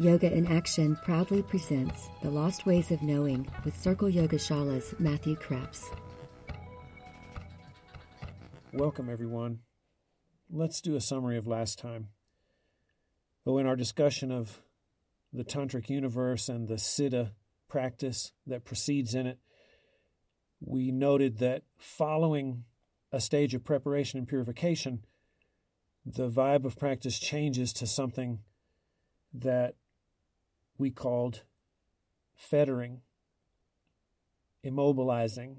Yoga in Action proudly presents The Lost Ways of Knowing with Circle Yoga Shala's Matthew Kreps. Welcome, everyone. Let's do a summary of last time. Well, in our discussion of the Tantric universe and the Siddha practice that precedes in it, we noted that following a stage of preparation and purification, the vibe of practice changes to something that we called fettering, immobilizing,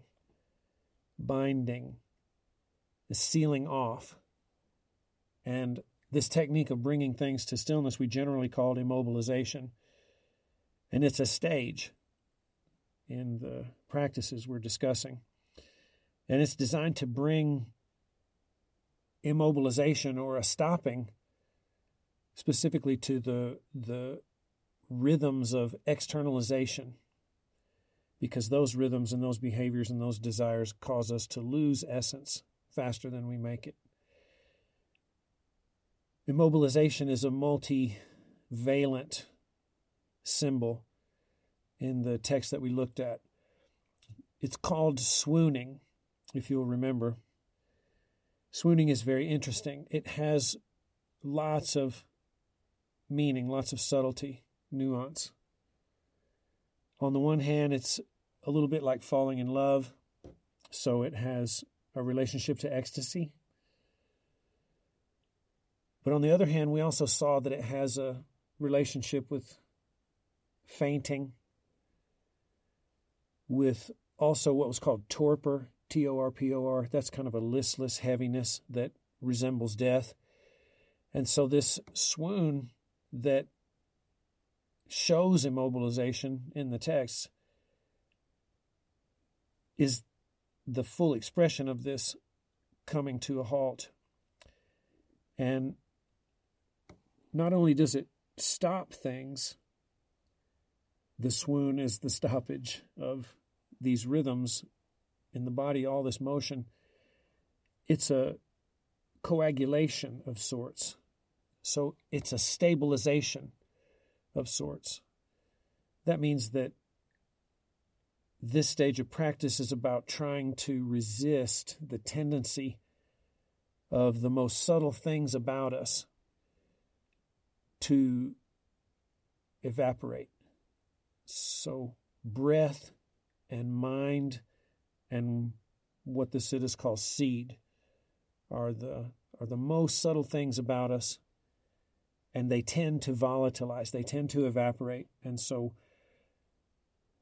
binding, the sealing off. And this technique of bringing things to stillness we generally called immobilization. And it's a stage in the practices we're discussing. And it's designed to bring immobilization or a stopping specifically to the the rhythms of externalization because those rhythms and those behaviors and those desires cause us to lose essence faster than we make it. Immobilization is a multivalent symbol in the text that we looked at. It's called swooning, if you'll remember. Swooning is very interesting. It has lots of meaning, lots of subtlety, nuance. On the one hand, it's a little bit like falling in love, so it has a relationship to ecstasy. But on the other hand, we also saw that it has a relationship with fainting, with also what was called torpor, T O R P O R. That's kind of a listless heaviness that resembles death. And so this swoon that shows immobilization in the text is the full expression of this coming to a halt. And not only does it stop things, the swoon is the stoppage of these rhythms in the body, all this motion. It's a coagulation of sorts. So it's a stabilization of sorts. That means that this stage of practice is about trying to resist the tendency of the most subtle things about us to evaporate. So, breath and mind and what the Siddhas call seed are the, are the most subtle things about us and they tend to volatilize, they tend to evaporate. And so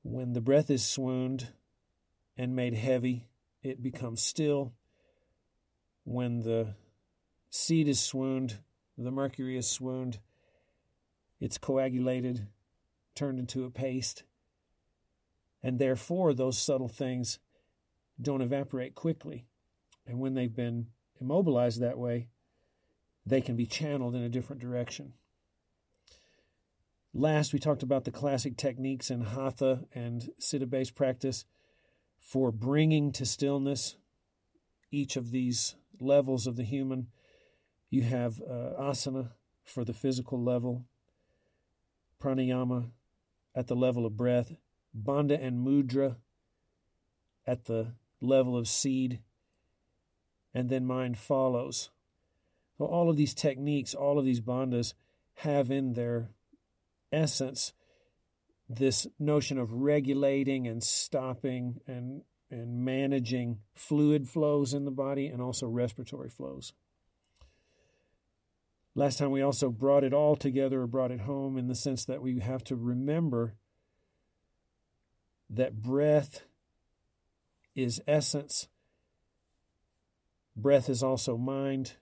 when the breath is swooned and made heavy, it becomes still. When the seed is swooned, the mercury is swooned, it's coagulated, turned into a paste. And therefore, those subtle things don't evaporate quickly. And when they've been immobilized that way, they can be channeled in a different direction. Last, we talked about the classic techniques in hatha and siddha based practice for bringing to stillness each of these levels of the human. You have uh, asana for the physical level, pranayama at the level of breath, bandha and mudra at the level of seed, and then mind follows well, all of these techniques, all of these bandhas have in their essence this notion of regulating and stopping and and managing fluid flows in the body and also respiratory flows. Last time we also brought it all together or brought it home in the sense that we have to remember that breath is essence, breath is also mind,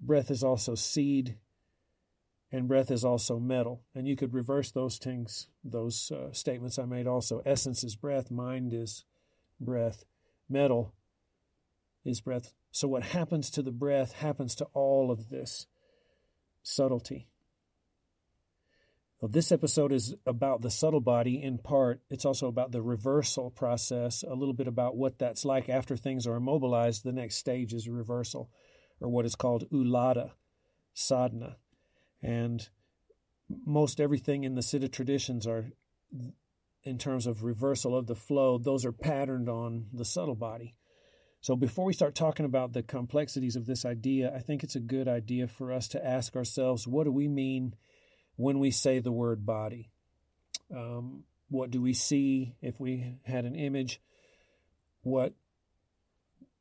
breath is also seed, and breath is also metal. And you could reverse those things, those uh, statements I made also. Essence is breath, mind is breath, metal is breath. So, what happens to the breath happens to all of this subtlety. Well, this episode is about the subtle body in part. It's also about the reversal process, a little bit about what that's like after things are immobilized. The next stage is reversal or what is called ulta sadhana. And most everything in the Siddha traditions are, in terms of reversal of the flow, those are patterned on the subtle body. So before we start talking about the complexities of this idea, I think it's a good idea for us to ask ourselves what do we mean when we say the word body? Um, what do we see if we had an image? What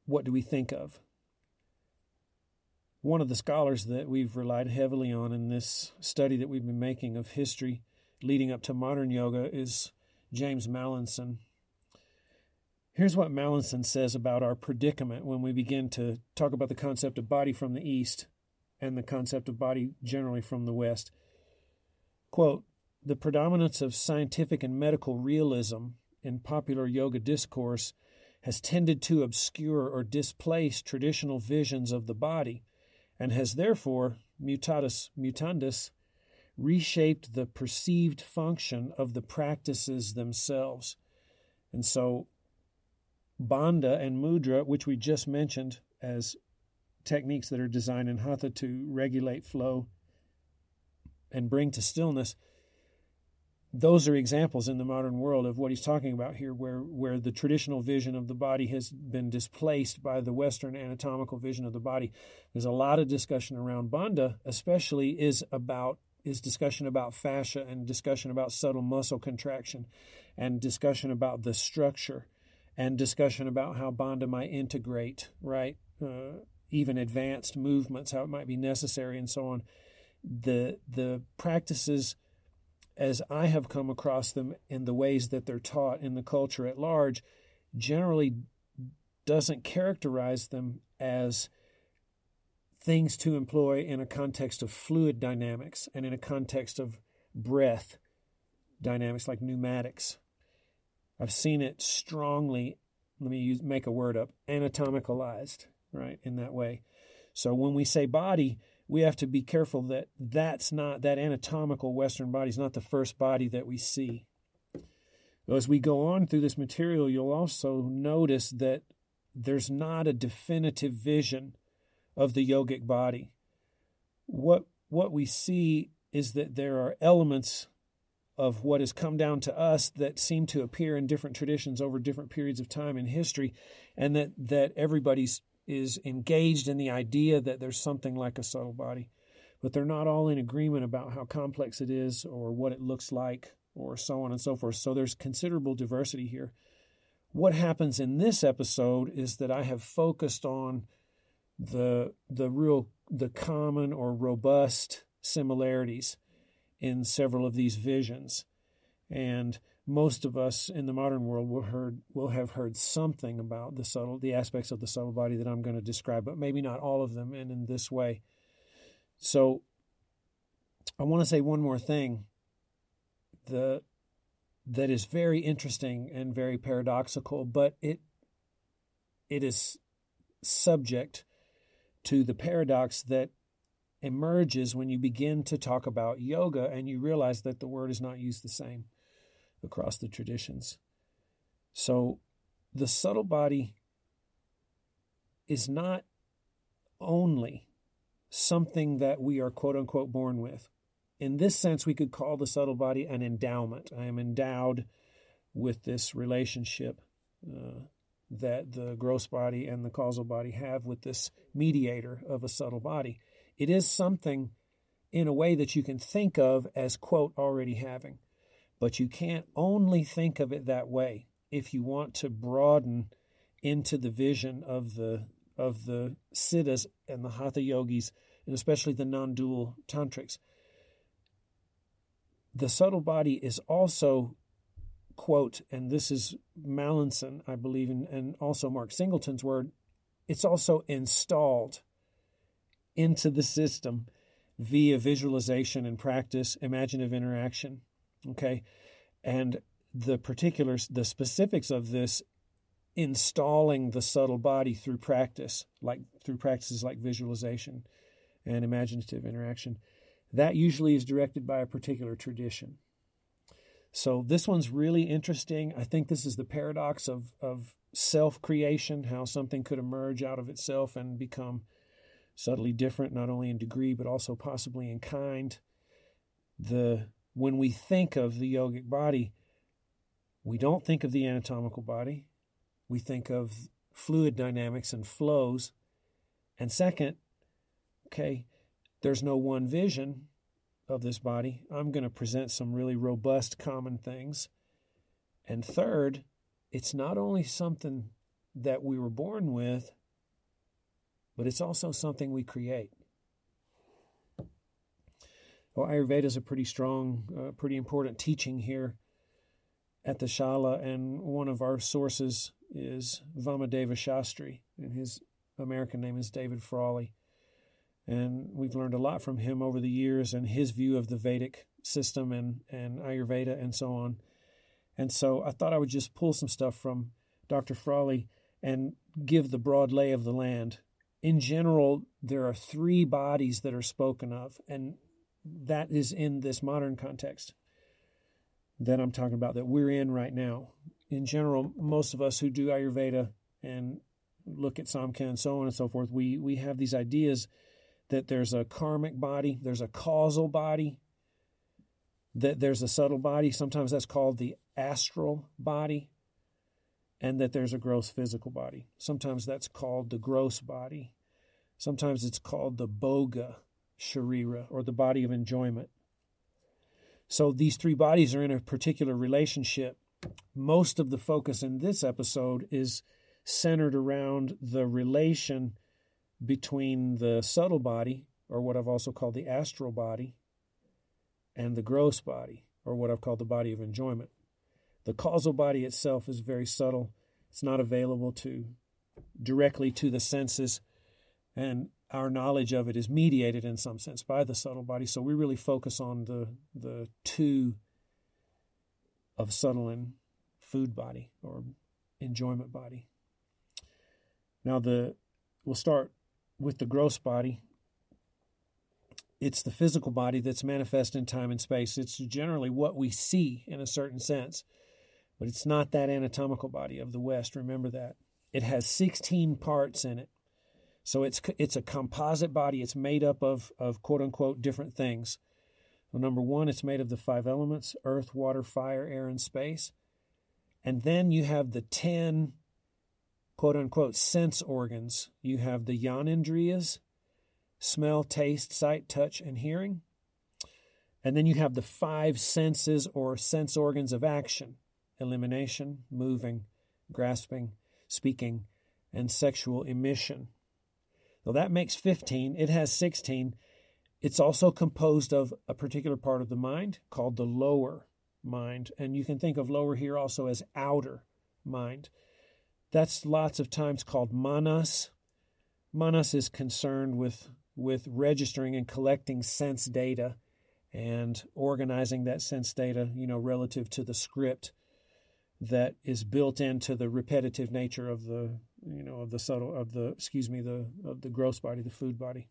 what do we think of? One of the scholars that we've relied heavily on in this study that we've been making of history leading up to modern yoga is James Mallinson. Here's what Mallinson says about our predicament when we begin to talk about the concept of body from the East and the concept of body generally from the West. Quote, the predominance of scientific and medical realism in popular yoga discourse has tended to obscure or displace traditional visions of the body and has therefore, mutatis mutandis, reshaped the perceived function of the practices themselves. And so Bandha and Mudra, which we just mentioned as techniques that are designed in Hatha to regulate flow and bring to stillness, those are examples in the modern world of what he's talking about here, where, where the traditional vision of the body has been displaced by the Western anatomical vision of the body. There's a lot of discussion around Bandha, especially is about is discussion about fascia and discussion about subtle muscle contraction and discussion about the structure and discussion about how Bandha might integrate, right? Uh, even advanced movements, how it might be necessary, and so on. The the practices, as I have come across them in the ways that they're taught in the culture at large, generally doesn't characterize them as things to employ in a context of fluid dynamics and in a context of breath dynamics like pneumatics I've seen it strongly, let me use, make a word up, anatomicalized, right, in that way. So when we say body, we have to be careful that that's not, that anatomical Western body is not the first body that we see. As we go on through this material, you'll also notice that there's not a definitive vision of the yogic body. What, what we see is that there are elements of what has come down to us that seem to appear in different traditions over different periods of time in history, and that that everybody's is engaged in the idea that there's something like a subtle body, but they're not all in agreement about how complex it is or what it looks like or so on and so forth. So there's considerable diversity here. What happens in this episode is that I have focused on the the real the common or robust similarities in several of these visions. And most of us in the modern world will heard will have heard something about the subtle the aspects of the subtle body that I'm going to describe, but maybe not all of them and in this way. So I want to say one more thing. The that is very interesting and very paradoxical, but it it is subject to the paradox that emerges when you begin to talk about yoga and you realize that the word is not used the same across the traditions. So the subtle body is not only something that we are quote unquote born with. In this sense, we could call the subtle body an endowment. I am endowed with this relationship uh, that the gross body and the causal body have with this mediator of a subtle body. It is something in a way that you can think of as, quote, already having. But you can't only think of it that way if you want to broaden into the vision of the of the siddhas and the hatha yogis, and especially the non-dual tantrics. The subtle body is also, quote, and this is Mallinson, I believe, and, and also Mark Singleton's word, it's also installed into the system via visualization and practice, imaginative interaction. Okay. And the particulars, the specifics of this installing the subtle body through practice, like through practices like visualization and imaginative interaction, that usually is directed by a particular tradition. So this one's really interesting. I think this is the paradox of, of self creation, how something could emerge out of itself and become subtly different, not only in degree, but also possibly in kind. the when we think of the yogic body, we don't think of the anatomical body. We think of fluid dynamics and flows. And second, okay, there's no one vision of this body. I'm going to present some really robust common things. And third, it's not only something that we were born with, but it's also something we create. Well, Ayurveda is a pretty strong, uh, pretty important teaching here at the Shala, and one of our sources is Vamadeva Shastri, and his American name is David Frawley. And we've learned a lot from him over the years and his view of the Vedic system and, and Ayurveda and so on. And so I thought I would just pull some stuff from Dr. Frawley and give the broad lay of the land. In general, there are three bodies that are spoken of, and that is in this modern context that I'm talking about that we're in right now. In general, most of us who do Ayurveda and look at Samkhya and so on and so forth, we we have these ideas that there's a karmic body, there's a causal body, that there's a subtle body. Sometimes that's called the astral body, and that there's a gross physical body. Sometimes that's called the gross body. Sometimes it's called the bhoga sharira or the body of enjoyment. So these three bodies are in a particular relationship. Most of the focus in this episode is centered around the relation between the subtle body, or what I've also called the astral body, and the gross body, or what I've called the body of enjoyment. The causal body itself is very subtle. It's not available to directly to the senses, and our knowledge of it is mediated in some sense by the subtle body. So we really focus on the the two of subtle and food body or enjoyment body. Now the we'll start with the gross body. It's the physical body that's manifest in time and space. It's generally what we see in a certain sense, but it's not that anatomical body of the West. Remember that. It has 16 parts in it. So it's it's a composite body. It's made up of of quote unquote different things. Well, number one, it's made of the five elements: earth, water, fire, air, and space. And then you have the ten quote unquote sense organs. You have the jnanendriyas, smell, taste, sight, touch, and hearing. And then you have the five senses or sense organs of action elimination, moving, grasping, speaking, and sexual emission. So that makes 15. It has 16. It's also composed of a particular part of the mind called the lower mind. And you can think of lower here also as outer mind. That's lots of times called manas. Manas is concerned with, with registering and collecting sense data and organizing that sense data, you know, relative to the script that is built into the repetitive nature of the you know of the subtle of the excuse me the of the gross body the food body.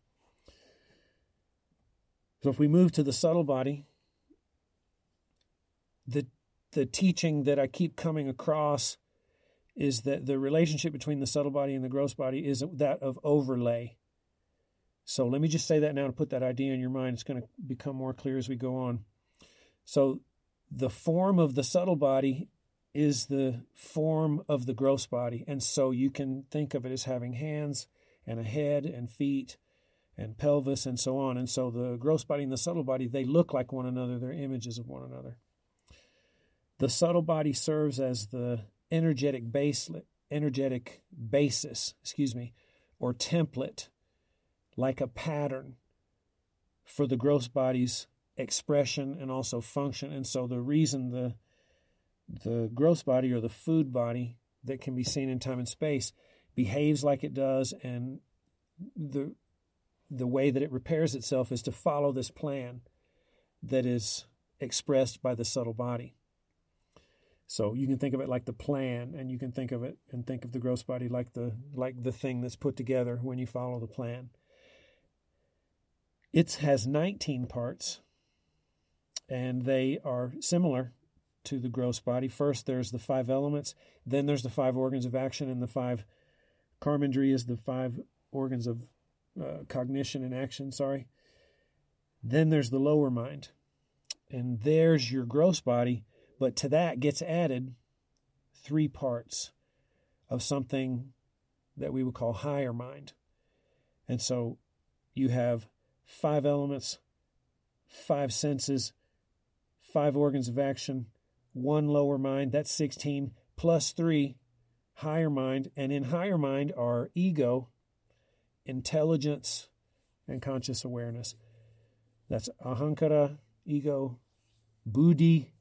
So if we move to the subtle body the the teaching that I keep coming across is that the relationship between the subtle body and the gross body is that of overlay. So let me just say that now to put that idea in your mind. It's going to become more clear as we go on. So the form of the subtle body is the form of the gross body. And so you can think of it as having hands and a head and feet and pelvis and so on. And so the gross body and the subtle body, they look like one another, they're images of one another. The subtle body serves as the energetic base energetic basis, excuse me, or template, like a pattern for the gross body's expression and also function. And so the reason the the gross body or the food body that can be seen in time and space behaves like it does and the the way that it repairs itself is to follow this plan that is expressed by the subtle body. So you can think of it like the plan, and you can think of it and think of the gross body like the like the thing that's put together when you follow the plan. It has 19 parts, and they are similar to the gross body. First, there's the five elements, then there's the five organs of action, and the five karmendriyas, the five organs of uh, cognition and action, sorry. Then there's the lower mind. and there's your gross body, but to that gets added three parts of something that we would call higher mind. And so you have five elements, five senses, five organs of action, one lower mind, that's 16, plus three higher mind. And in higher mind are ego, intelligence, and conscious awareness. That's ahankara, ego, buddhi,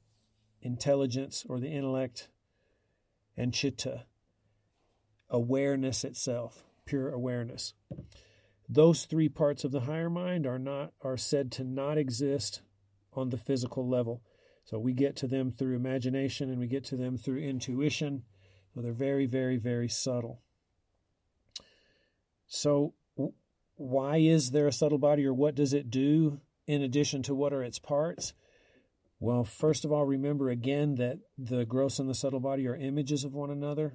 intelligence or the intellect, and chitta, awareness itself, pure awareness. Those three parts of the higher mind are not are said to not exist on the physical level. So we get to them through imagination and we get to them through intuition. So they're very, very, very subtle. So why is there a subtle body or what does it do in addition to what are its parts? Well, first of all, remember again that the gross and the subtle body are images of one another.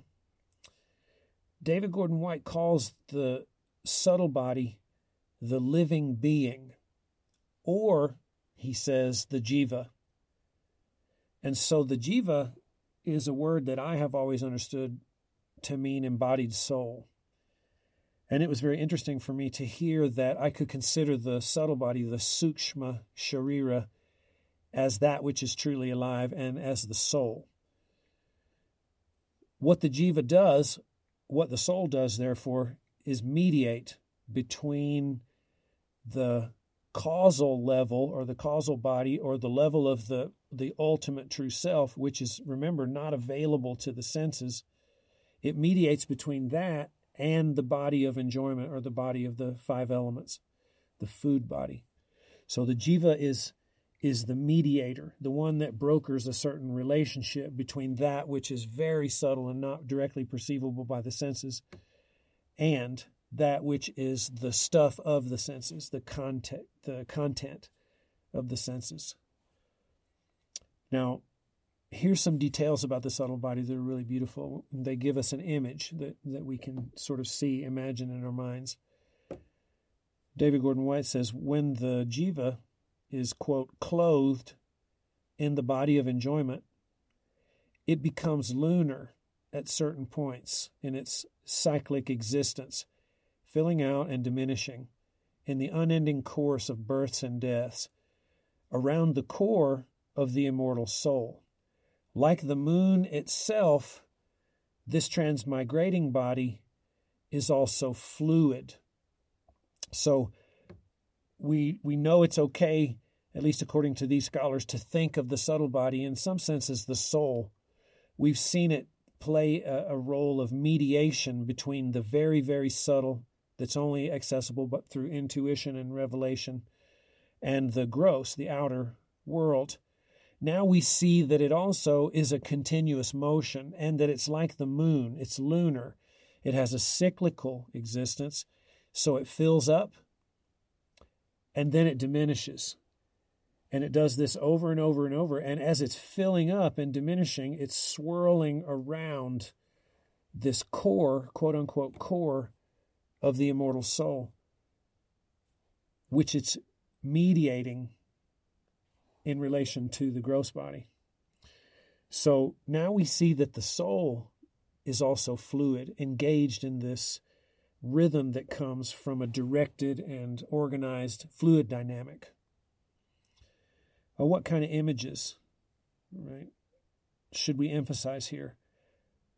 David Gordon White calls the subtle body the living being, or he says the jiva. And so the jiva is a word that I have always understood to mean embodied soul. And it was very interesting for me to hear that I could consider the subtle body, the sukshma sharira, as that which is truly alive and as the soul. What the jiva does, what the soul does, therefore, is mediate between the causal level or the causal body or the level of the, the ultimate true self, which is, remember, not available to the senses. It mediates between that and the body of enjoyment or the body of the five elements, the food body. So the jiva is is the mediator, the one that brokers a certain relationship between that which is very subtle and not directly perceivable by the senses and that which is the stuff of the senses, the content, the content of the senses. Now, here's some details about the subtle body that are really beautiful. They give us an image that, that we can sort of see, imagine in our minds. David Gordon White says when the jiva is, quote, clothed in the body of enjoyment, it becomes lunar at certain points in its cyclic existence, filling out and diminishing in the unending course of births and deaths around the core of the immortal soul. Like the moon itself, this transmigrating body is also fluid. So we we know it's okay, at least according to these scholars, to think of the subtle body in some sense as the soul. We've seen it play a, a role of mediation between the very, very subtle, that's only accessible but through intuition and revelation, and the gross, the outer world. Now we see that it also is a continuous motion and that it's like the moon, it's lunar. It has a cyclical existence, so it fills up and then it diminishes. And it does this over and over and over. And as it's filling up and diminishing, it's swirling around this core, quote unquote, core of the immortal soul, which it's mediating in relation to the gross body. So now we see that the soul is also fluid, engaged in this rhythm that comes from a directed and organized fluid dynamic. Well, what kind of images, right, should we emphasize here?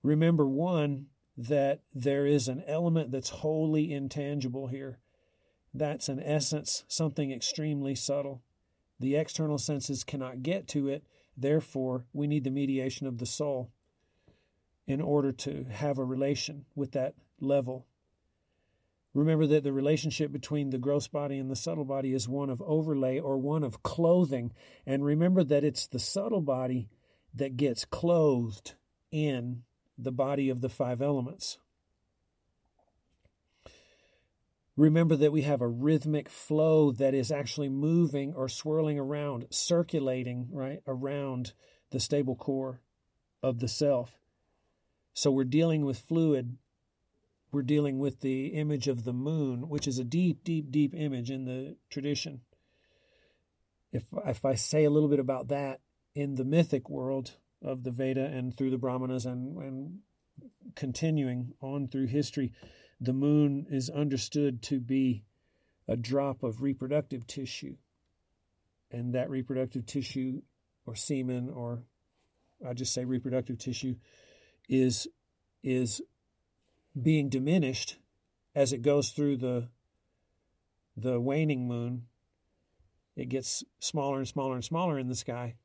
Remember, one, that there is an element that's wholly intangible here. That's an essence, something extremely subtle. The external senses cannot get to it. Therefore, we need the mediation of the soul in order to have a relation with that level. Remember that the relationship between the gross body and the subtle body is one of overlay or one of clothing. And remember that it's the subtle body that gets clothed in the body of the five elements. Remember that we have a rhythmic flow that is actually moving or swirling around, circulating, right, around the stable core of the self. So we're dealing with fluid. We're dealing with the image of the moon, which is a deep, deep, deep image in the tradition. if if I say a little bit about that in the mythic world of the Veda and through the Brahmanas and, and continuing on through history, the moon is understood to be a drop of reproductive tissue. And that reproductive tissue, or semen, or I just say reproductive tissue, is is being diminished as it goes through the the waning moon. It gets smaller and smaller and smaller in the sky,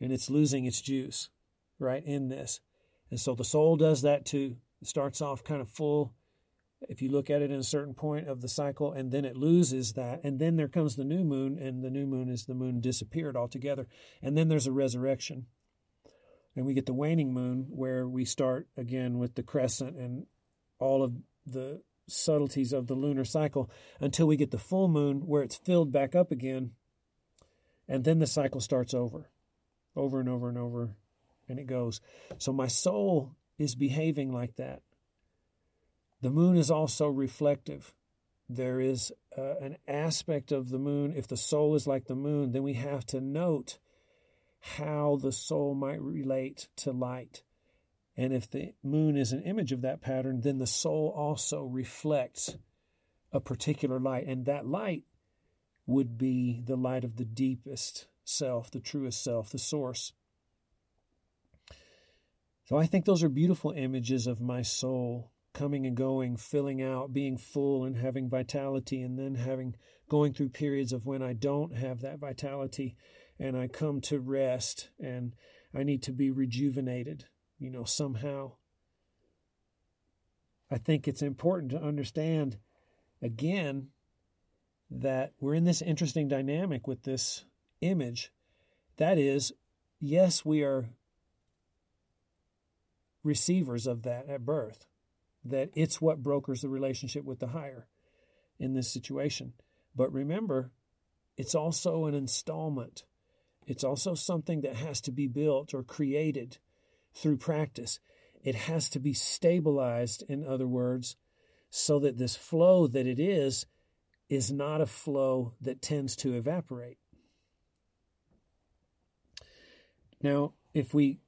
and it's losing its juice right in this. And so the soul does that too. It starts off kind of full. If you look at it in a certain point of the cycle, and then it loses that, and then there comes the new moon, and the new moon is the moon disappeared altogether. And then there's a resurrection. And we get the waning moon where we start again with the crescent and all of the subtleties of the lunar cycle until we get the full moon where it's filled back up again. And then the cycle starts over, over and over and over and it goes. So my soul is behaving like that. The moon is also reflective. There is uh, an aspect of the moon. If the soul is like the moon, then we have to note how the soul might relate to light. And if the moon is an image of that pattern, then the soul also reflects a particular light. And that light would be the light of the deepest self, the truest self, the source. So I think those are beautiful images of my soul coming and going, filling out, being full and having vitality, and then having going through periods of when I don't have that vitality and I come to rest and I need to be rejuvenated, you know, somehow. I think it's important to understand again that we're in this interesting dynamic with this image. That is, yes, we are receivers of that at birth, that it's what brokers the relationship with the higher in this situation. But remember, it's also an installment. It's also something that has to be built or created through practice. It has to be stabilized, in other words, so that this flow that it is is not a flow that tends to evaporate. Now, if we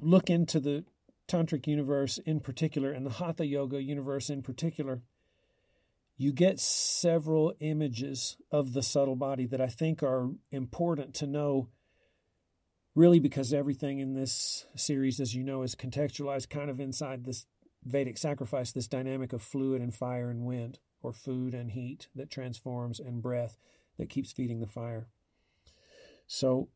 look into the tantric universe in particular and the hatha yoga universe in particular, you get several images of the subtle body that I think are important to know, really, because everything in this series, as you know, is contextualized kind of inside this Vedic sacrifice, this dynamic of fluid and fire and wind, or food and heat that transforms, and breath that keeps feeding the fire. So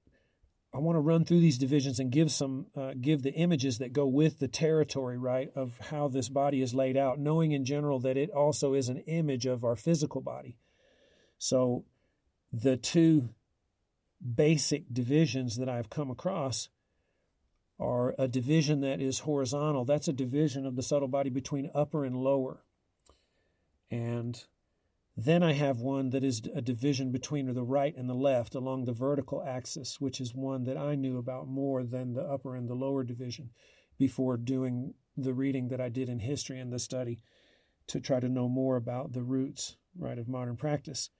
I want to run through these divisions and give some uh, give the images that go with the territory, right, of how this body is laid out, knowing in general that it also is an image of our physical body. So, the two basic divisions that I've come across are a division that is horizontal. That's a division of the subtle body between upper and lower, and then I have one that is a division between the right and the left along the vertical axis, which is one that I knew about more than the upper and the lower division before doing the reading that I did in history and the study to try to know more about the roots, right, of modern practice.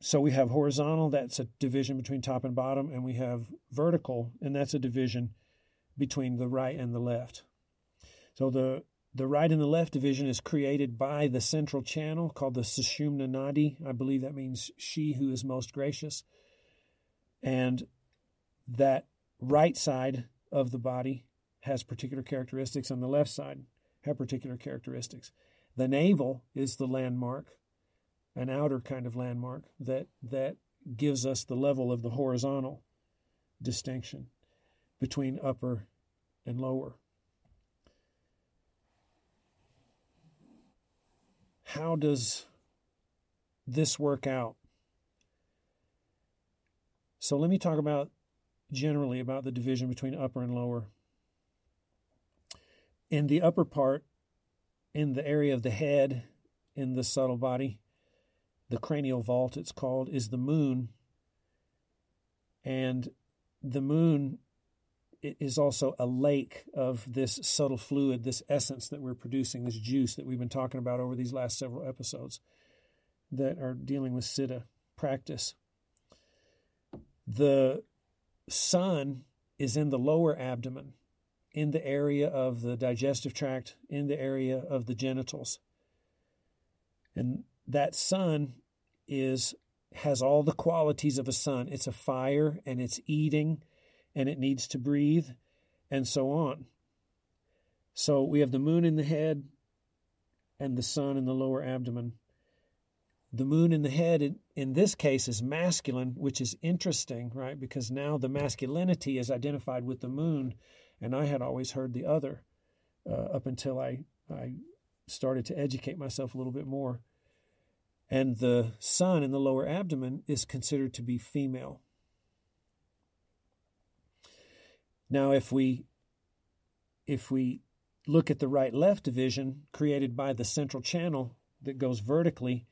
So we have horizontal, that's a division between top and bottom, and we have vertical, and that's a division between the right and the left. So the the right and the left division is created by the central channel called the Sushumna Nadi. I believe that means she who is most gracious. And that right side of the body has particular characteristics, and the left side have particular characteristics. The navel is the landmark, an outer kind of landmark that that gives us the level of the horizontal distinction between upper and lower. How does this work out? So let me talk about generally about the division between upper and lower. In the upper part, in the area of the head, in the subtle body, the cranial vault, it's called, is the moon. And the moon is also a lake of this subtle fluid, this essence that we're producing, this juice that we've been talking about over these last several episodes that are dealing with Siddha practice. The sun is in the lower abdomen, in the area of the digestive tract, in the area of the genitals. And that sun is has all the qualities of a sun. It's a fire and it's eating and it needs to breathe and so on. So we have the moon in the head and the sun in the lower abdomen. The moon in the head, in, this case, is masculine, which is interesting, right? Because now the masculinity is identified with the moon, and I had always heard the other uh, up until I, I started to educate myself a little bit more. And the sun in the lower abdomen is considered to be female. Now, if we if we look at the right left division created by the central channel that goes vertically,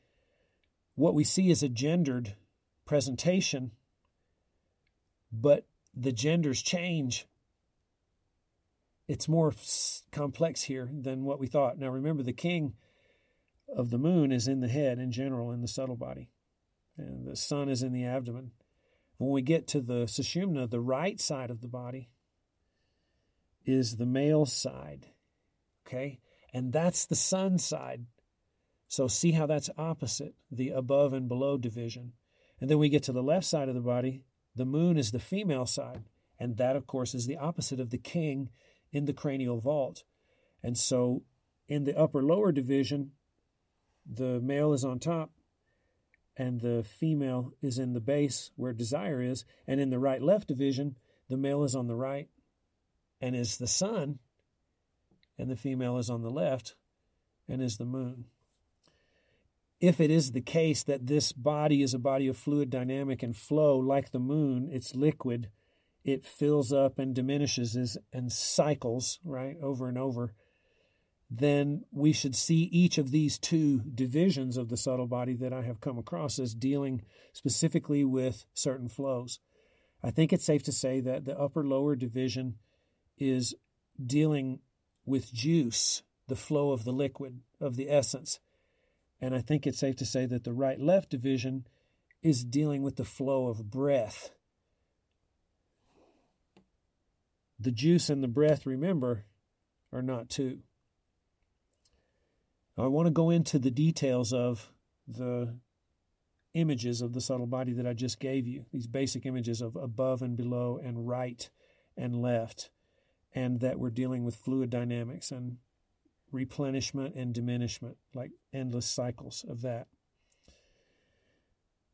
what we see is a gendered presentation, but the genders change. It's more complex here than what we thought. Now, remember, the king of the moon is in the head in general, in the subtle body, and the sun is in the abdomen. When we get to the sushumna, the right side of the body, is the male side. Okay? And that's the sun side. So see how that's opposite, the above and below division. And then we get to the left side of the body, the moon is the female side. And that, of course, is the opposite of the king in the cranial vault. And so in the upper lower division, the male is on top and the female is in the base where desire is. And in the right left division, the male is on the right and is the sun, and the female is on the left and is the moon. If it is the case that this body is a body of fluid dynamic and flow like the moon, it's liquid, it fills up and diminishes and cycles, right, over and over, then we should see each of these two divisions of the subtle body that I have come across as dealing specifically with certain flows. I think it's safe to say that the upper lower division is dealing with juice, the flow of the liquid, of the essence. And I think it's safe to say that the right left division is dealing with the flow of breath. The juice and the breath, remember, are not two. I want to go into the details of the images of the subtle body that I just gave you, these basic images of above and below and right and left and that we're dealing with fluid dynamics and replenishment and diminishment, like endless cycles of that.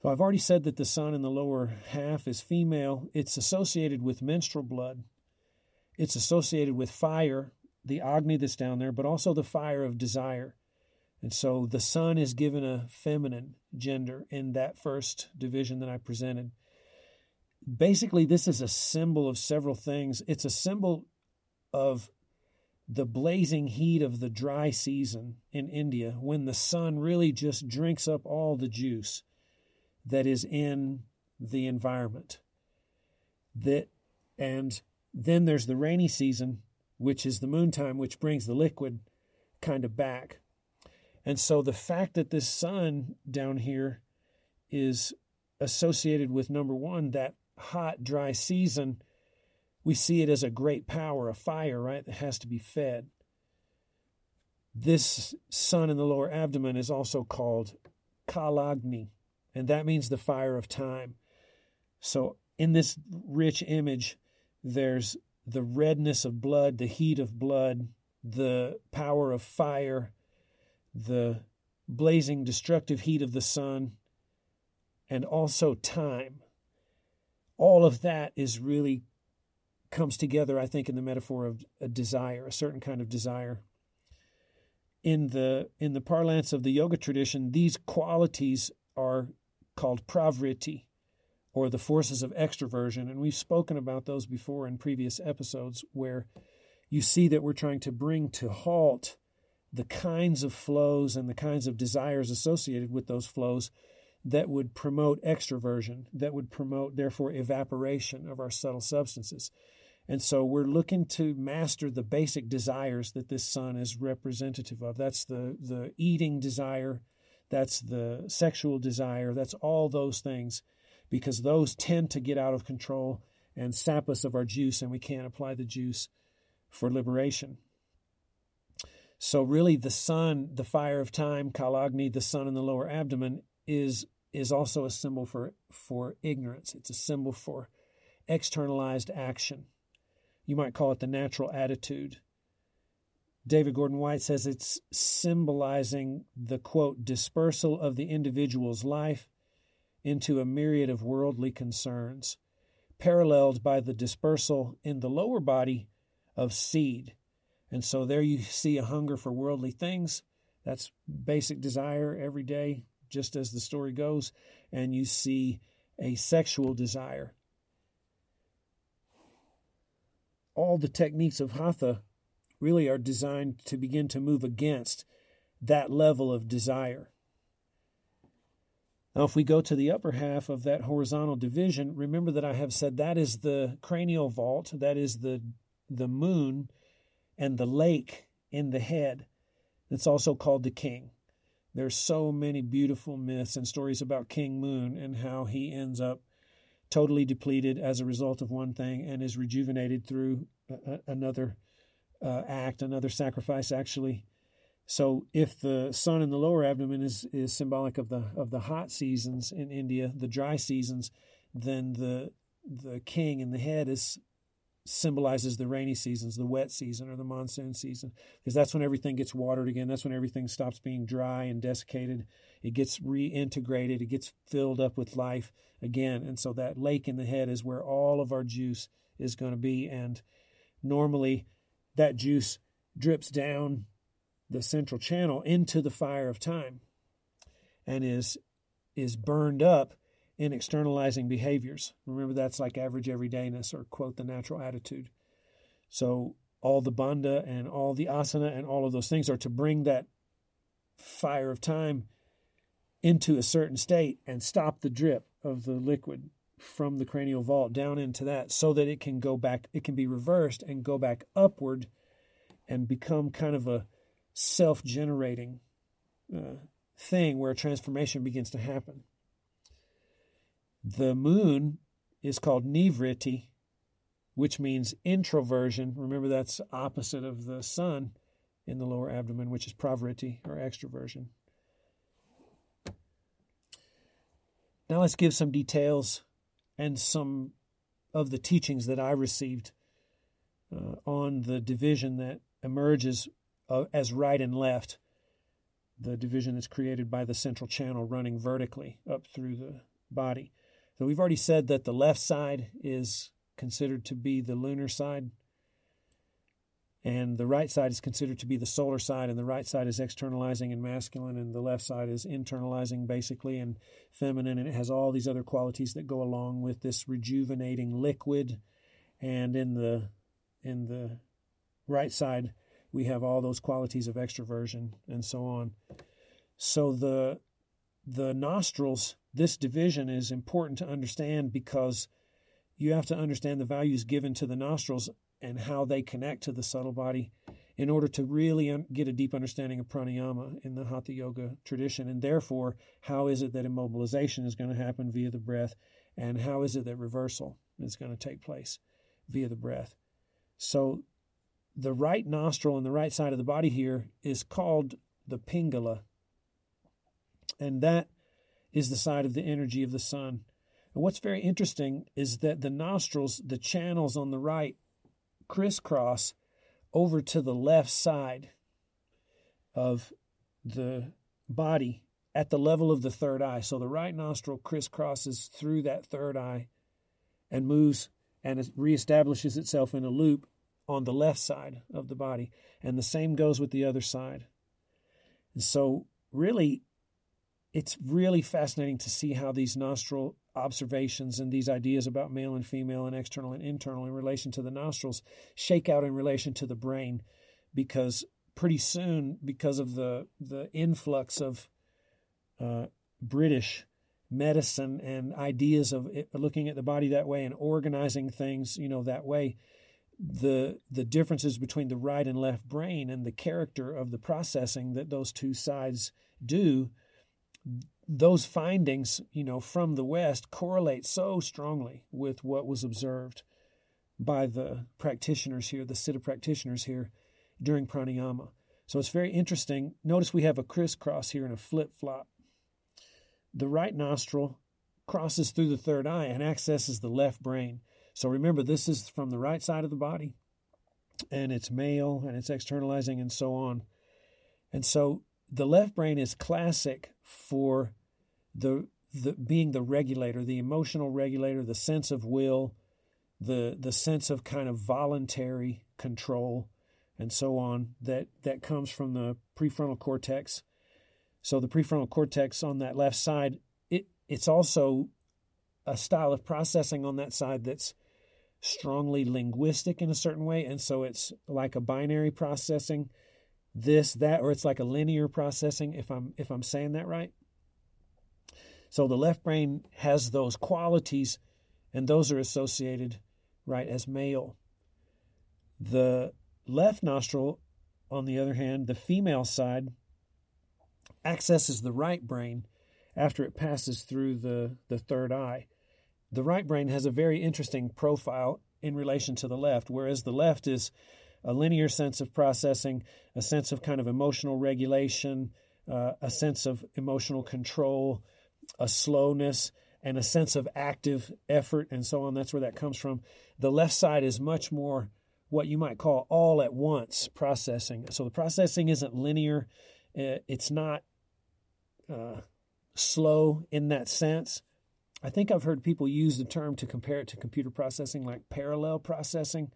So I've already said that the sun in the lower half is female. It's associated with menstrual blood. It's associated with fire, the Agni that's down there, but also the fire of desire. And so the sun is given a feminine gender in that first division that I presented. Basically, this is a symbol of several things. It's a symbol of the blazing heat of the dry season in India when the sun really just drinks up all the juice that is in the environment. That and then there's the rainy season, which is the moon time, which brings the liquid kind of back. And so the fact that this sun down here is associated with number one, that hot, dry season we see it as a great power, a fire, right, that has to be fed. This sun in the lower abdomen is also called Kalagni, and that means the fire of time. So, in this rich image, there's the redness of blood, the heat of blood, the power of fire, the blazing destructive heat of the sun, and also time. All of that is really comes together, I think, in the metaphor of a desire, a certain kind of desire. In the in the parlance of the yoga tradition, these qualities are called pravriti, or the forces of extroversion, and we've spoken about those before in previous episodes, where you see that we're trying to bring to halt the kinds of flows and the kinds of desires associated with those flows that would promote extroversion, that would promote, therefore, evaporation of our subtle substances. And so we're looking to master the basic desires that this sun is representative of. That's the, the eating desire, that's the sexual desire, that's all those things. because those tend to get out of control and sap us of our juice, and we can't apply the juice for liberation. So, really, the sun, the fire of time, Kalagni, the sun in the lower abdomen, is is also a symbol for for ignorance. It's a symbol for externalized action. You might call it the natural attitude. David Gordon White says it's symbolizing the quote dispersal of the individual's life into a myriad of worldly concerns, paralleled by the dispersal in the lower body of seed. And so there you see a hunger for worldly things. That's basic desire every day, just as the story goes. And you see a sexual desire. All the techniques of Hatha really are designed to begin to move against that level of desire. Now, if we go to the upper half of that horizontal division, remember that I have said that is the cranial vault, that is the, the moon and the lake in the head. It's also called the king. There's so many beautiful myths and stories about King Moon and how he ends up totally depleted as a result of one thing and is rejuvenated through a, another uh, act, another sacrifice, actually. So, if the sun in the lower abdomen is, is symbolic of the of the hot seasons in India, the dry seasons, then the the king in the head is symbolizes the rainy seasons, the wet season or the monsoon season, because that's when everything gets watered again. That's when everything stops being dry and desiccated. It gets reintegrated. It gets filled up with life again. And so that lake in the head is where all of our juice is going to be. And normally that juice drips down the central channel into the fire of time and is is burned up in externalizing behaviors. Remember that's like average everydayness or quote the natural attitude. So all the bandha and all the asana and all of those things are to bring that fire of time into a certain state and stop the drip of the liquid from the cranial vault down into that so that it can go back, it can be reversed and go back upward and become kind of a self generating uh, thing where transformation begins to happen. The moon is called Nivriti, which means introversion. Remember, that's opposite of the sun in the lower abdomen, which is pravriti or extroversion. Now let's give some details and some of the teachings that I received uh, on the division that emerges uh, as right and left, the division that's created by the central channel running vertically up through the body. So we've already said that the left side is considered to be the lunar side, and the right side is considered to be the solar side, and the right side is externalizing and masculine, and the left side is internalizing basically and feminine, and it has all these other qualities that go along with this rejuvenating liquid. And in the in the right side, we have all those qualities of extroversion and so on. So the the nostrils, this division is important to understand because you have to understand the values given to the nostrils and how they connect to the subtle body in order to really un- get a deep understanding of pranayama in the hatha yoga tradition. And therefore how is it that immobilization is going to happen via the breath? And how is it that reversal is going to take place via the breath? So the right nostril on the right side of the body here is called the pingala and that is the side of the energy of the sun and what's very interesting is that the nostrils the channels on the right crisscross over to the left side of the body at the level of the third eye. So the right nostril crisscrosses through that third eye and moves and reestablishes itself in a loop on the left side of the body. And the same goes with the other side. And so, really, it's really fascinating to see how these nostril observations and these ideas about male and female and external and internal in relation to the nostrils shake out in relation to the brain because pretty soon because of the the influx of uh, British medicine and ideas of it, looking at the body that way and organizing things you know that way the the differences between the right and left brain and the character of the processing that those two sides do those findings, you know, from the West correlate so strongly with what was observed by the practitioners here, the Siddha practitioners here during pranayama. So it's very interesting. Notice we have a crisscross here and a flip flop. The right nostril crosses through the third eye and accesses the left brain. So remember, this is from the right side of the body, and it's male and it's externalizing and so on. And so the left brain is classic for the, the being the regulator, the emotional regulator, the sense of will, the the sense of kind of voluntary control and so on that that comes from the prefrontal cortex. So the prefrontal cortex on that left side, it it's also a style of processing on that side that's strongly linguistic in a certain way and so it's like a binary processing this that or it's like a linear processing if i'm if i'm saying that right so the left brain has those qualities, and those are associated, right, as male. The left nostril, on the other hand, the female side, accesses the right brain after it passes through the, the third eye. The right brain has a very interesting profile in relation to the left, whereas the left is a linear sense of processing, a sense of kind of emotional regulation, uh, a sense of emotional control, a slowness and a sense of active effort and so on. That's where that comes from. The left side is much more what you might call all at once processing. So the processing isn't linear, uh, it's not uh, slow in that sense. I think I've heard people use the term to compare it to computer processing like parallel processing.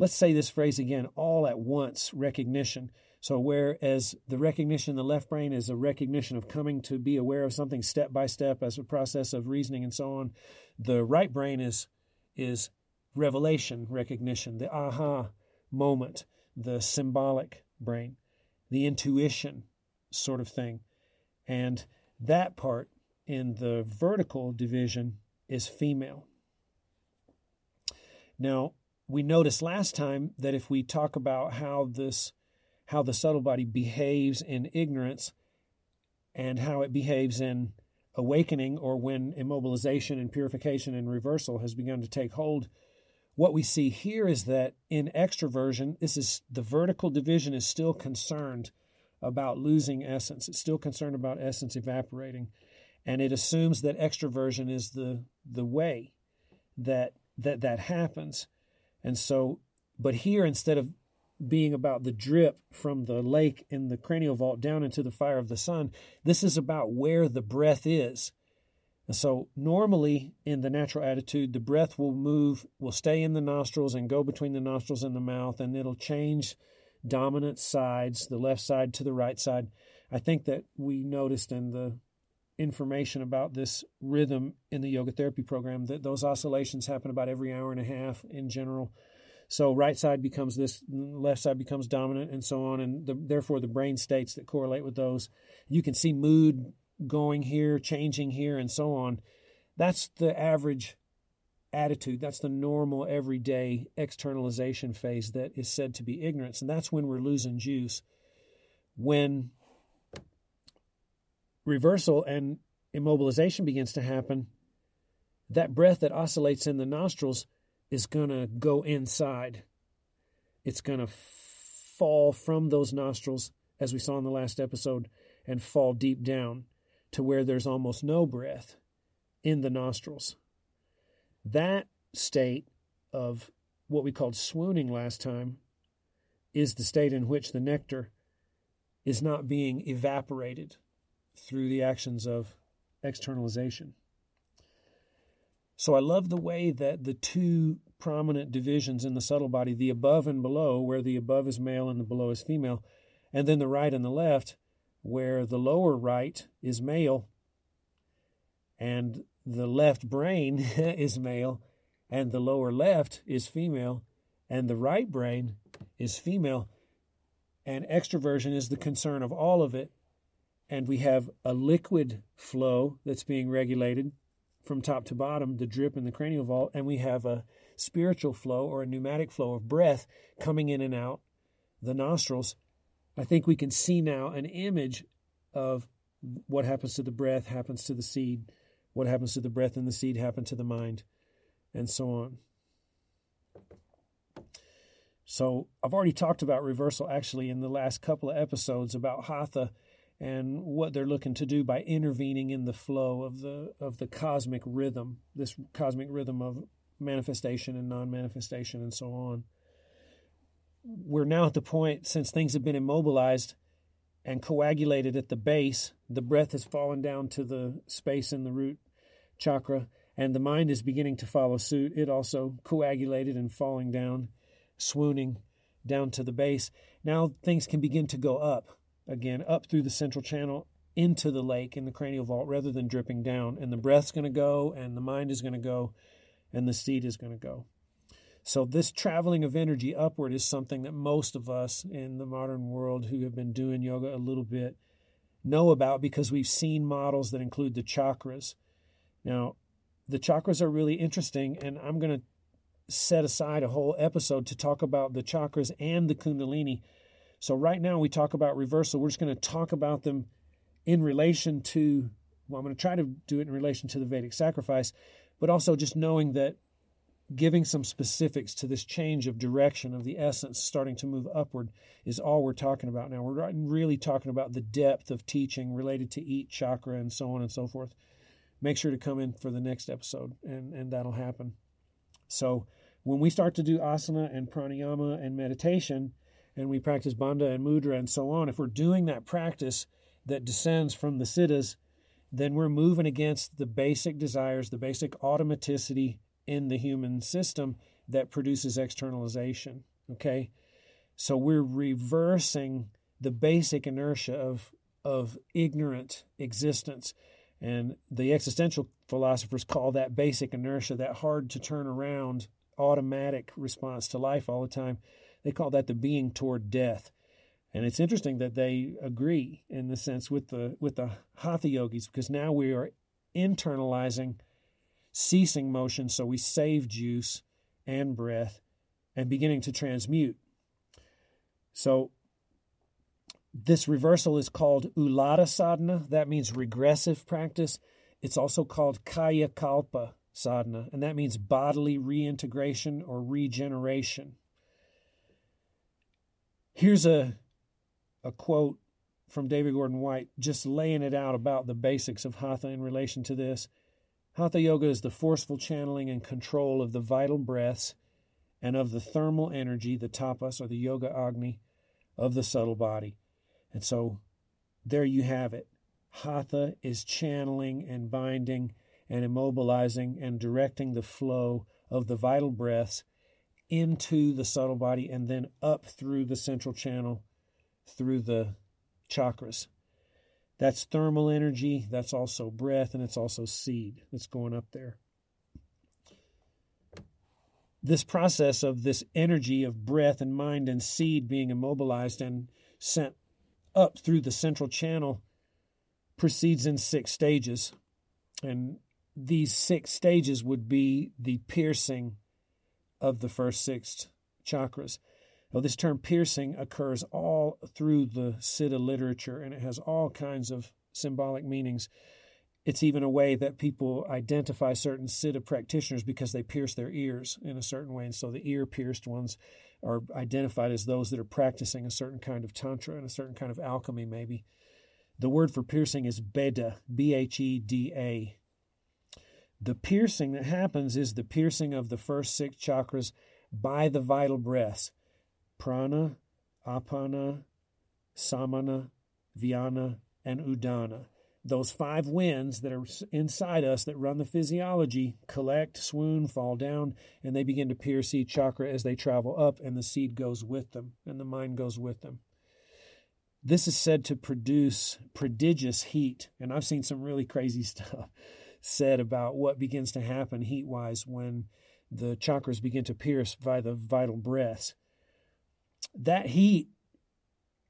Let's say this phrase again all at once recognition. So, whereas the recognition in the left brain is a recognition of coming to be aware of something step by step as a process of reasoning and so on, the right brain is is revelation recognition, the aha moment, the symbolic brain, the intuition sort of thing. And that part in the vertical division is female. Now, we noticed last time that if we talk about how this how the subtle body behaves in ignorance and how it behaves in awakening or when immobilization and purification and reversal has begun to take hold what we see here is that in extroversion this is the vertical division is still concerned about losing essence. It's still concerned about essence evaporating. And it assumes that extroversion is the the way that that that happens and so but here instead of being about the drip from the lake in the cranial vault down into the fire of the sun. This is about where the breath is. And so, normally in the natural attitude, the breath will move, will stay in the nostrils and go between the nostrils and the mouth, and it'll change dominant sides, the left side to the right side. I think that we noticed in the information about this rhythm in the yoga therapy program that those oscillations happen about every hour and a half in general. So right side becomes this, left side becomes dominant, and so on, and the, therefore the brain states that correlate with those. You can see mood going here, changing here, and so on. That's the average attitude. That's the normal, everyday externalization phase that is said to be ignorance, and that's when we're losing juice. When reversal and immobilization begins to happen, that breath that oscillates in the nostrils is going to go inside. It's going to fall from those nostrils, as we saw in the last episode, and fall deep down to where there's almost no breath in the nostrils. That state of what we called swooning last time is the state in which the nectar is not being evaporated through the actions of externalization. So I love the way that the two prominent divisions in the subtle body, the above and below, where the above is male and the below is female, and then the right and the left, where the lower right is male and the left brain is male and the lower left is female and the right brain is female and extroversion is the concern of all of it and we have a liquid flow that's being regulated from top to bottom, the drip in the cranial vault, and we have a spiritual flow or a pneumatic flow of breath coming in and out the nostrils. I think we can see now an image of what happens to the breath happens to the seed. What happens to the breath and the seed happen to the mind, and so on. So I've already talked about reversal actually in the last couple of episodes about hatha and what they're looking to do by intervening in the flow of the of the cosmic rhythm, this cosmic rhythm of manifestation and non-manifestation and so on. We're now at the point since things have been immobilized and coagulated at the base, the breath has fallen down to the space in the root chakra and the mind is beginning to follow suit. It also coagulated and falling down, swooning down to the base. Now things can begin to go up again, up through the central channel into the lake in the cranial vault rather than dripping down. And the breath's going to go, and the mind is going to go, and the seed is going to go. So, this traveling of energy upward is something that most of us in the modern world who have been doing yoga a little bit know about because we've seen models that include the chakras. Now, the chakras are really interesting, and I'm going to set aside a whole episode to talk about the chakras and the Kundalini so, right now, we talk about reversal. We're just going to talk about them in relation to, well, I'm going to try to do it in relation to the Vedic sacrifice, but also just knowing that giving some specifics to this change of direction of the essence starting to move upward is all we're talking about now. We're really talking about the depth of teaching related to each chakra and so on and so forth. Make sure to come in for the next episode, and, and that'll happen. So, when we start to do asana and pranayama and meditation, and we practice bandha and mudra and so on, if we're doing that practice that descends from the siddhas, then we're moving against the basic desires, the basic automaticity in the human system that produces externalization. Okay? So we're reversing the basic inertia of, of ignorant existence. And the existential philosophers call that basic inertia, that hard to turn around automatic response to life all the time. They call that the being toward death. And it's interesting that they agree in the sense with the with the hatha yogis because now we are internalizing ceasing motion so we save juice and breath and beginning to transmute. So this reversal is called ulta sadhana. That means regressive practice. It's also called kaya kalpa sadhana, and that means bodily reintegration or regeneration. Here's a, a quote from David Gordon White, just laying it out about the basics of Hatha in relation to this. Hatha Yoga is the forceful channeling and control of the vital breaths and of the thermal energy, the tapas or the yoga agni, of the subtle body. And so there you have it. Hatha is channeling and binding and immobilizing and directing the flow of the vital breaths into the subtle body and then up through the central channel through the chakras. That's thermal energy, that's also breath, and it's also seed that's going up there. This process of this energy of breath and mind and seed being immobilized and sent up through the central channel proceeds in six stages. And these six stages would be the piercing of the first six chakras. Now, this term piercing occurs all through the Siddha literature and it has all kinds of symbolic meanings. It's even a way that people identify certain Siddha practitioners because they pierce their ears in a certain way. And so the ear pierced ones are identified as those that are practicing a certain kind of Tantra and a certain kind of alchemy, maybe. The word for piercing is Bheda, B H E D A. The piercing that happens is the piercing of the first six chakras by the vital breaths prana, apana, samana, vyana, and udana. Those five winds that are inside us that run the physiology collect, swoon, fall down, and they begin to pierce each chakra as they travel up, and the seed goes with them, and the mind goes with them. This is said to produce prodigious heat, and I've seen some really crazy stuff said about what begins to happen heat wise when the chakras begin to pierce by the vital breaths. That heat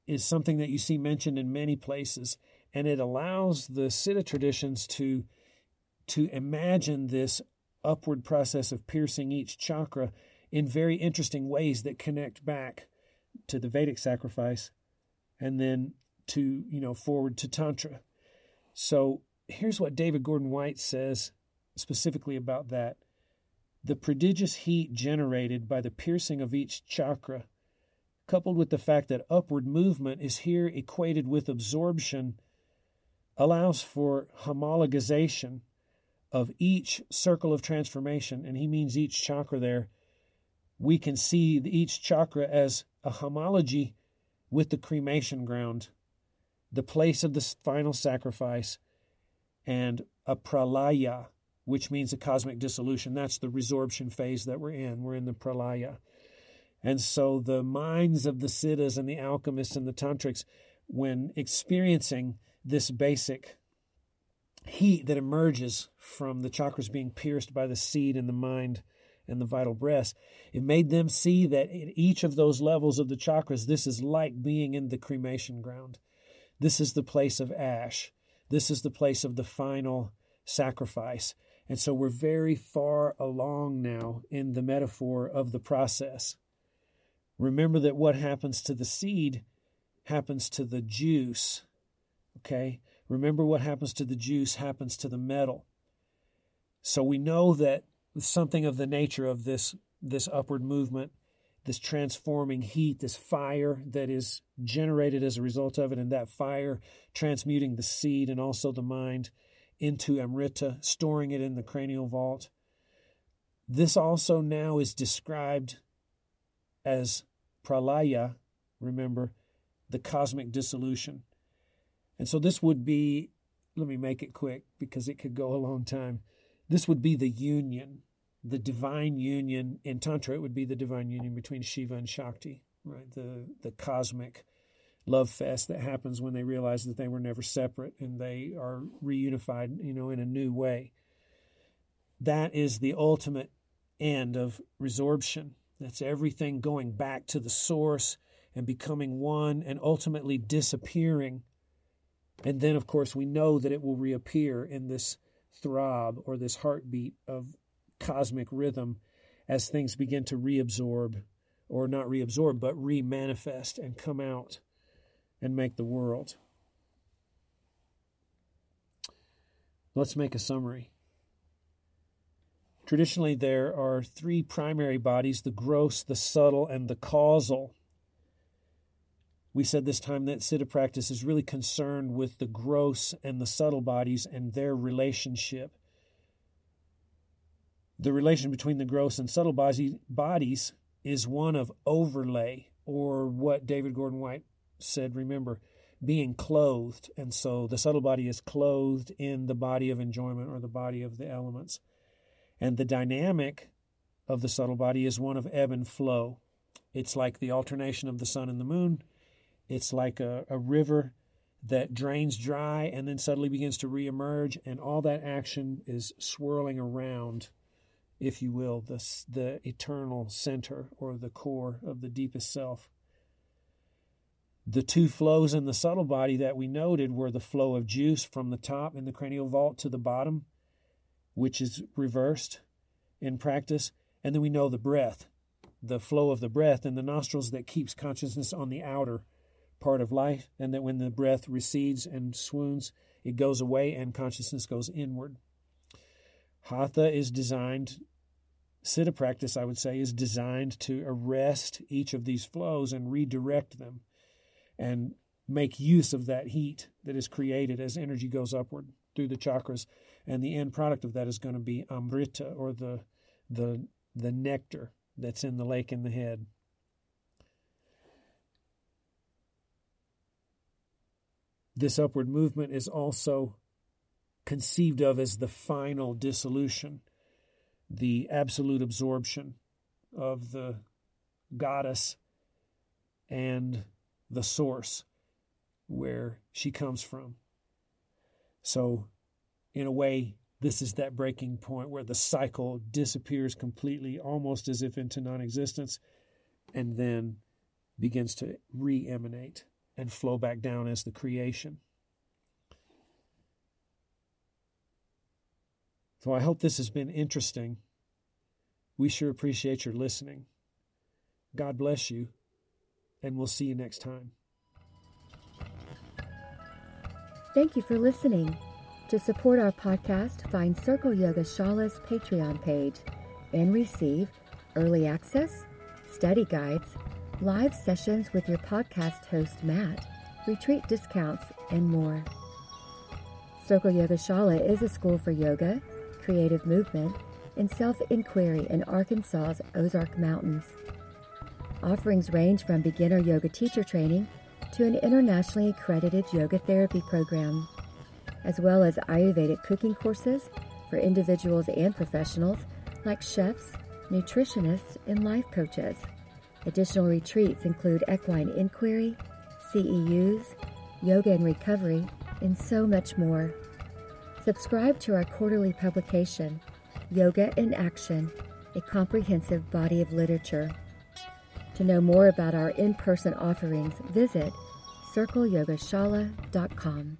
is something that you see mentioned in many places, and it allows the Siddha traditions to, to imagine this upward process of piercing each chakra in very interesting ways that connect back to the Vedic sacrifice and then to, you know, forward to Tantra. So here's what David Gordon White says specifically about that. The prodigious heat generated by the piercing of each chakra, coupled with the fact that upward movement is here equated with absorption, allows for homologization of each circle of transformation, and he means each chakra there. We can see each chakra as a homology with the cremation ground, the place of the final sacrifice, and a pralaya, which means a cosmic dissolution. That's the resorption phase that we're in. We're in the pralaya. And so the minds of the siddhas and the alchemists and the tantrics, when experiencing this basic heat that emerges from the chakras being pierced by the seed in the mind and the vital breath, it made them see that in each of those levels of the chakras, this is like being in the cremation ground. This is the place of ash. This is the place of the final sacrifice. And so we're very far along now in the metaphor of the process. Remember that what happens to the seed happens to the juice. Okay? Remember what happens to the juice happens to the metal. So we know that something of the nature of this this upward movement, this transforming heat, this fire that is generated as a result of it, and that fire transmuting the seed and also the mind into Amrita, storing it in the cranial vault. This also now is described as pralaya, remember, the cosmic dissolution. And so this would be, let me make it quick because it could go a long time. This would be the union the divine union in tantra it would be the divine union between shiva and shakti right? The the cosmic love fest that happens when they realize that they were never separate and they are reunified you know in a new way. That is the ultimate end of resorption. That's everything going back to the source and becoming one and ultimately disappearing. And then of course we know that it will reappear in this throb or this heartbeat of cosmic rhythm as things begin to reabsorb, or not reabsorb, but remanifest and come out and make the world. Let's make a summary. Traditionally, there are three primary bodies the gross, the subtle, and the causal. We said this time that Siddha practice is really concerned with the gross and the subtle bodies and their relationship the relation between the gross and subtle bodies is one of overlay, or what David Gordon White said, remember, being clothed. And so the subtle body is clothed in the body of enjoyment or the body of the elements. And the dynamic of the subtle body is one of ebb and flow. It's like the alternation of the sun and the moon. It's like a, a river that drains dry and then suddenly begins to reemerge, and all that action is swirling around if you will, the, the eternal center or the core of the deepest self. The two flows in the subtle body that we noted were the flow of juice from the top in the cranial vault to the bottom, which is reversed in practice. And then we know the breath, the flow of the breath in the nostrils that keeps consciousness on the outer part of life, and that when the breath recedes and swoons, it goes away and consciousness goes inward. Hatha is designed Siddha practice, I would say, is designed to arrest each of these flows and redirect them and make use of that heat that is created as energy goes upward through the chakras. And the end product of that is going to be amrita or the, the, the nectar that's in the lake in the head. This upward movement is also conceived of as the final dissolution the absolute absorption of the goddess and the source where she comes from. So, in a way, this is that breaking point where the cycle disappears completely, almost as if into non existence, and then begins to re emanate and flow back down as the creation. So I hope this has been interesting. We sure appreciate your listening. God bless you, and we'll see you next time. Thank you for listening. To support our podcast, find Circle Yoga Shala's Patreon page and receive early access, study guides, live sessions with your podcast host, Matt, retreat discounts, and more. Circle Yoga Shala is a school for yoga, creative movement, and self inquiry in Arkansas's Ozark Mountains. Offerings range from beginner yoga teacher training to an internationally accredited yoga therapy program, as well as Ayurvedic cooking courses for individuals and professionals like chefs, nutritionists, and life coaches. Additional retreats include equine inquiry, CEUs, yoga and recovery, and so much more. Subscribe to our quarterly publication, Yoga in Action, a comprehensive body of literature. To know more about our in person offerings, visit circleyogashala.com.